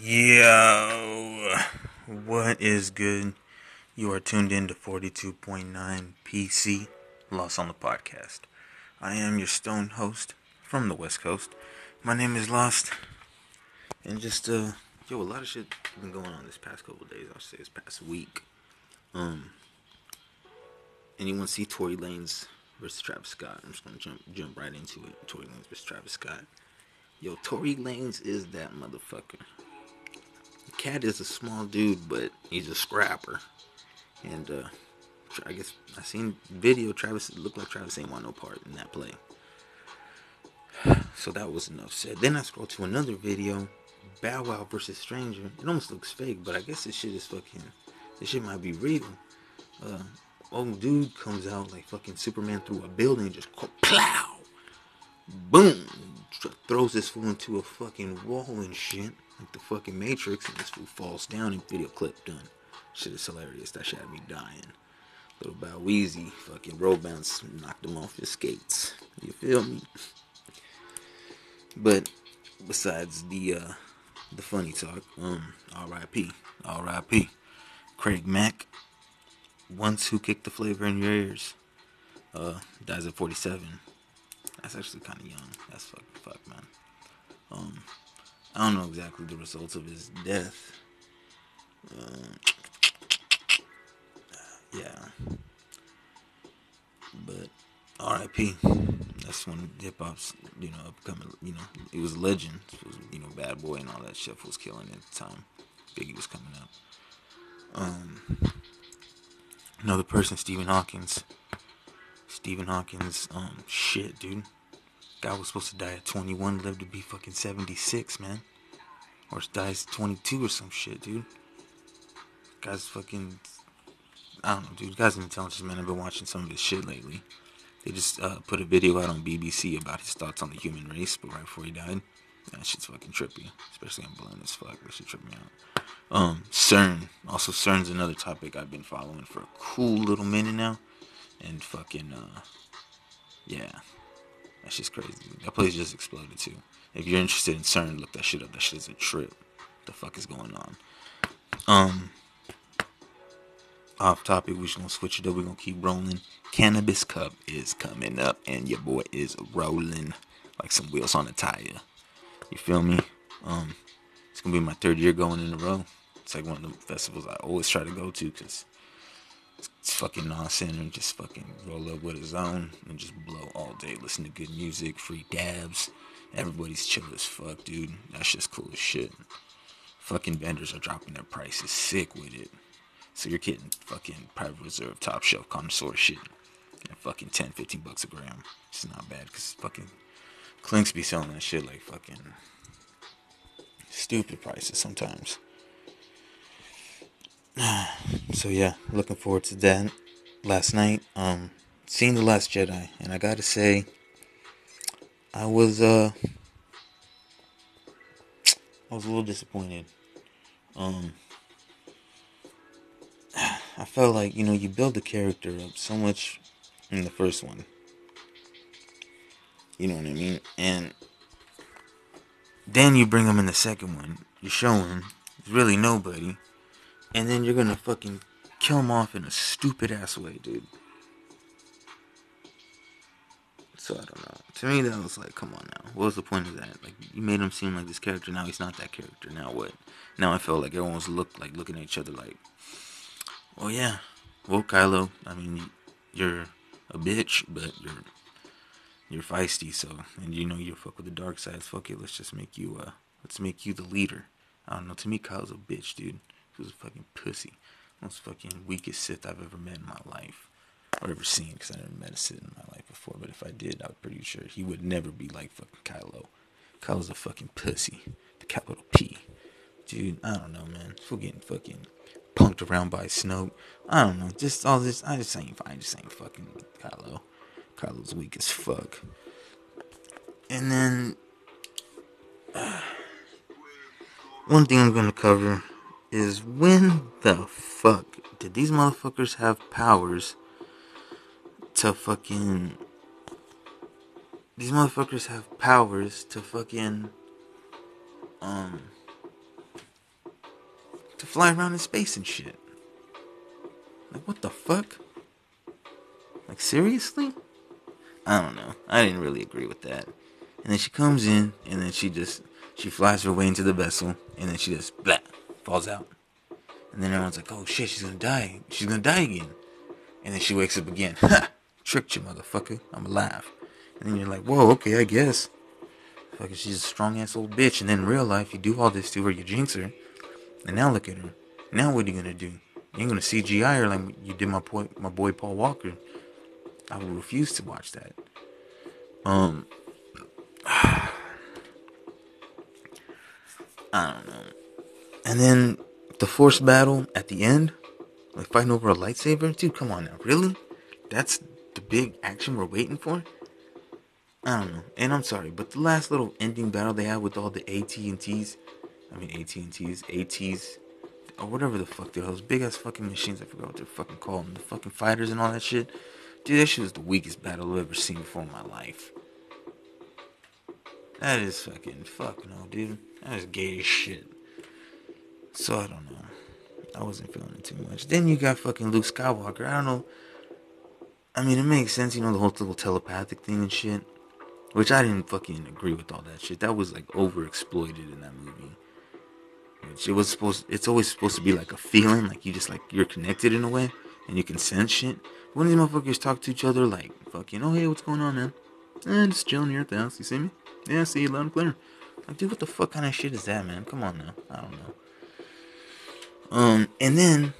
Yo, what is good? You are tuned in to 42.9 PC, Lost on the Podcast. I am your stone host from the West Coast. My name is Lost. And just, uh, yo, a lot of shit been going on this past couple days. I'll say this past week. Um, anyone see Tory Lanez versus Travis Scott? I'm just gonna jump jump right into it. Tory Lanez versus Travis Scott. Yo, Tory Lanez is that motherfucker. Cat is a small dude, but he's a scrapper. And uh I guess I seen video Travis looked like Travis ain't want no part in that play. So that was enough said. Then I scroll to another video, Bow Wow versus Stranger. It almost looks fake, but I guess this shit is fucking this shit might be real. Uh old dude comes out like fucking Superman through a building, just plow, boom, throws this fool into a fucking wall and shit, like the fucking Matrix, and this fool falls down and video clip done. Shit is hilarious. That shit had me dying. Little Bow Weezy, fucking roll bounce, knocked him off his skates. You feel me? But besides the uh the funny talk, um, R.I.P. R.I.P. Craig Mack once who kicked the flavor in your ears. Uh, dies at 47. That's actually kind of young. That's fuck, fuck, man. Um, I don't know exactly the results of his death. Uh, yeah, but R.I.P. That's when hip hop's, you know, becoming, you know, it was legend. It was, you know, Bad Boy and all that shit was killing at the time. Biggie was coming up. Um, another person, Stephen Hawkins. Stephen Hawkins, um, shit, dude. Guy was supposed to die at 21, lived to be fucking 76, man. Or dies 22 or some shit, dude. Guy's fucking. I don't know, dude. Guy's an intelligent man. I've been watching some of his shit lately. They just uh, put a video out on BBC about his thoughts on the human race, but right before he died. That shit's fucking trippy. Especially I'm blind as fuck. That shit tripped me out. Um, CERN. Also, CERN's another topic I've been following for a cool little minute now. And fucking, uh, yeah. That's just crazy. That place just exploded too. If you're interested in CERN, look that shit up. That shit is a trip. The fuck is going on? Um, off topic, we're just gonna switch it up. We're gonna keep rolling. Cannabis Cup is coming up, and your boy is rolling like some wheels on a tire. You feel me? Um, it's gonna be my third year going in a row. It's like one of the festivals I always try to go to because fucking nonsense and just fucking roll up with his own and just blow all day. Listen to good music, free dabs. Everybody's chill as fuck, dude. That's just cool as shit. Fucking vendors are dropping their prices sick with it. So you're getting fucking private reserve, top shelf, connoisseur shit. And fucking 10, 15 bucks a gram. It's not bad because fucking Clinks be selling that shit like fucking stupid prices sometimes. so yeah, looking forward to that. Last night, um, seeing the Last Jedi, and I gotta say, I was uh, I was a little disappointed. Um, I felt like you know you build the character up so much in the first one. You know what I mean? And then you bring him in the second one. You show him he's really nobody, and then you're gonna fucking kill him off in a stupid ass way, dude. So I don't know. To me, that was like, come on now. What was the point of that? Like, you made him seem like this character. Now he's not that character. Now what? Now I felt like everyone was look like looking at each other like, well, yeah, well, Kylo. I mean, you're a bitch, but you're you're feisty. So, and you know you fuck with the dark side. Fuck it. Let's just make you uh, let's make you the leader. I don't know. To me, Kylo's a bitch, dude. He was a fucking pussy. Most fucking weakest Sith I've ever met in my life. Or ever seen, because I never met a Sith in my life before. But if I did, I'm pretty sure he would never be like fucking Kylo. Kylo's a fucking pussy. The capital P. Dude, I don't know, man. We're getting fucking punked around by Snoke. I don't know. Just all this. I just ain't. I just ain't fucking Kylo. Kylo's weak as fuck. And then. Uh, one thing I'm gonna cover is when the fuck did these motherfuckers have powers to fucking. These motherfuckers have powers to fucking. Um. To fly around in space and shit. Like, what the fuck? Like, seriously? I don't know. I didn't really agree with that. And then she comes in, and then she just she flies her way into the vessel, and then she just blah falls out. And then everyone's like, "Oh shit, she's gonna die. She's gonna die again." And then she wakes up again. Ha! Tricked you, motherfucker. I'm alive. And then you're like, "Whoa, okay, I guess." Fucking, she's a strong ass old bitch. And then in real life, you do all this to her, you jinx her, and now look at her. Now what are you gonna do? You ain't gonna CGI her like you did my boy, my boy Paul Walker. I would refuse to watch that. Um, I don't know. And then the force battle at the end, like fighting over a lightsaber, dude. Come on now, really? That's the big action we're waiting for. I don't know. And I'm sorry, but the last little ending battle they had with all the AT and T's, I mean AT and T's, ATs, or whatever the fuck they're those big ass fucking machines. I forgot what they're fucking called. The fucking fighters and all that shit. Dude, that shit was the weakest battle I've ever seen before in my life. That is fucking fuck no, dude. That is gay as shit. So I don't know. I wasn't feeling it too much. Then you got fucking Luke Skywalker. I don't know. I mean, it makes sense, you know, the whole little telepathic thing and shit. Which I didn't fucking agree with all that shit. That was like over exploited in that movie. Which it was supposed. It's always supposed to be like a feeling, like you just like you're connected in a way, and you can sense shit. But when these motherfuckers talk to each other, like fucking, oh hey, what's going on, man? And Eh, just chilling here at the house. You see me? Yeah, I see you loud and clear. Like, dude, what the fuck kind of shit is that, man? Come on now. I don't know. Um, and then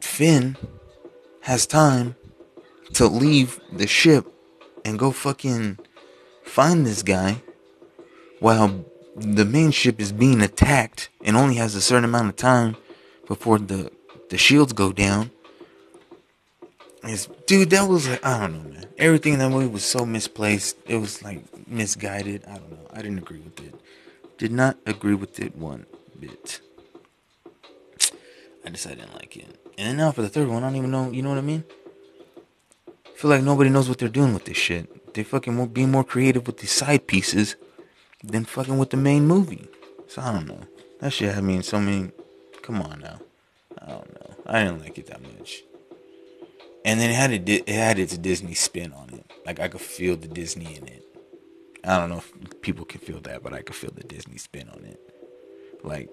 Finn has time to leave the ship and go fucking find this guy while the main ship is being attacked and only has a certain amount of time before the the shields go down. It's, dude, that was like I don't know, man. Everything in that movie was so misplaced. It was like misguided. I don't know. I didn't agree with it. Did not agree with it one bit. I decided I didn't like it. And then now for the third one, I don't even know. You know what I mean? I feel like nobody knows what they're doing with this shit. They fucking more, be more creative with these side pieces than fucking with the main movie. So I don't know. That shit had me in so many. Come on now. I don't know. I didn't like it that much. And then it had a, it had its Disney spin on it. Like I could feel the Disney in it. I don't know if people can feel that, but I could feel the Disney spin on it. Like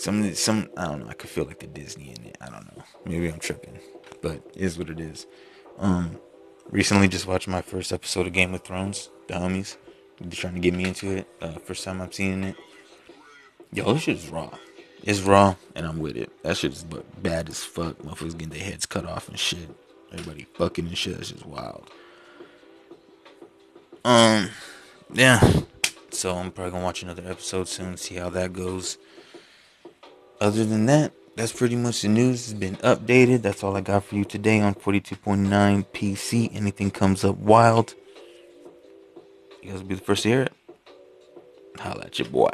some some I don't know. I could feel like the Disney in it. I don't know. Maybe I'm tripping, but is what it is. Um, recently just watched my first episode of Game of Thrones. The homies, they're trying to get me into it. Uh, first time I'm seeing it. Yo, this shit is raw. It's raw, and I'm with it. That shit is bad as fuck. Motherfuckers getting their heads cut off and shit. Everybody fucking and shit. That's just wild. Um, yeah. So I'm probably gonna watch another episode soon, see how that goes. Other than that, that's pretty much the news. has been updated. That's all I got for you today on 42.9 PC. Anything comes up wild, you guys will be the first to hear it. Holla at your boy.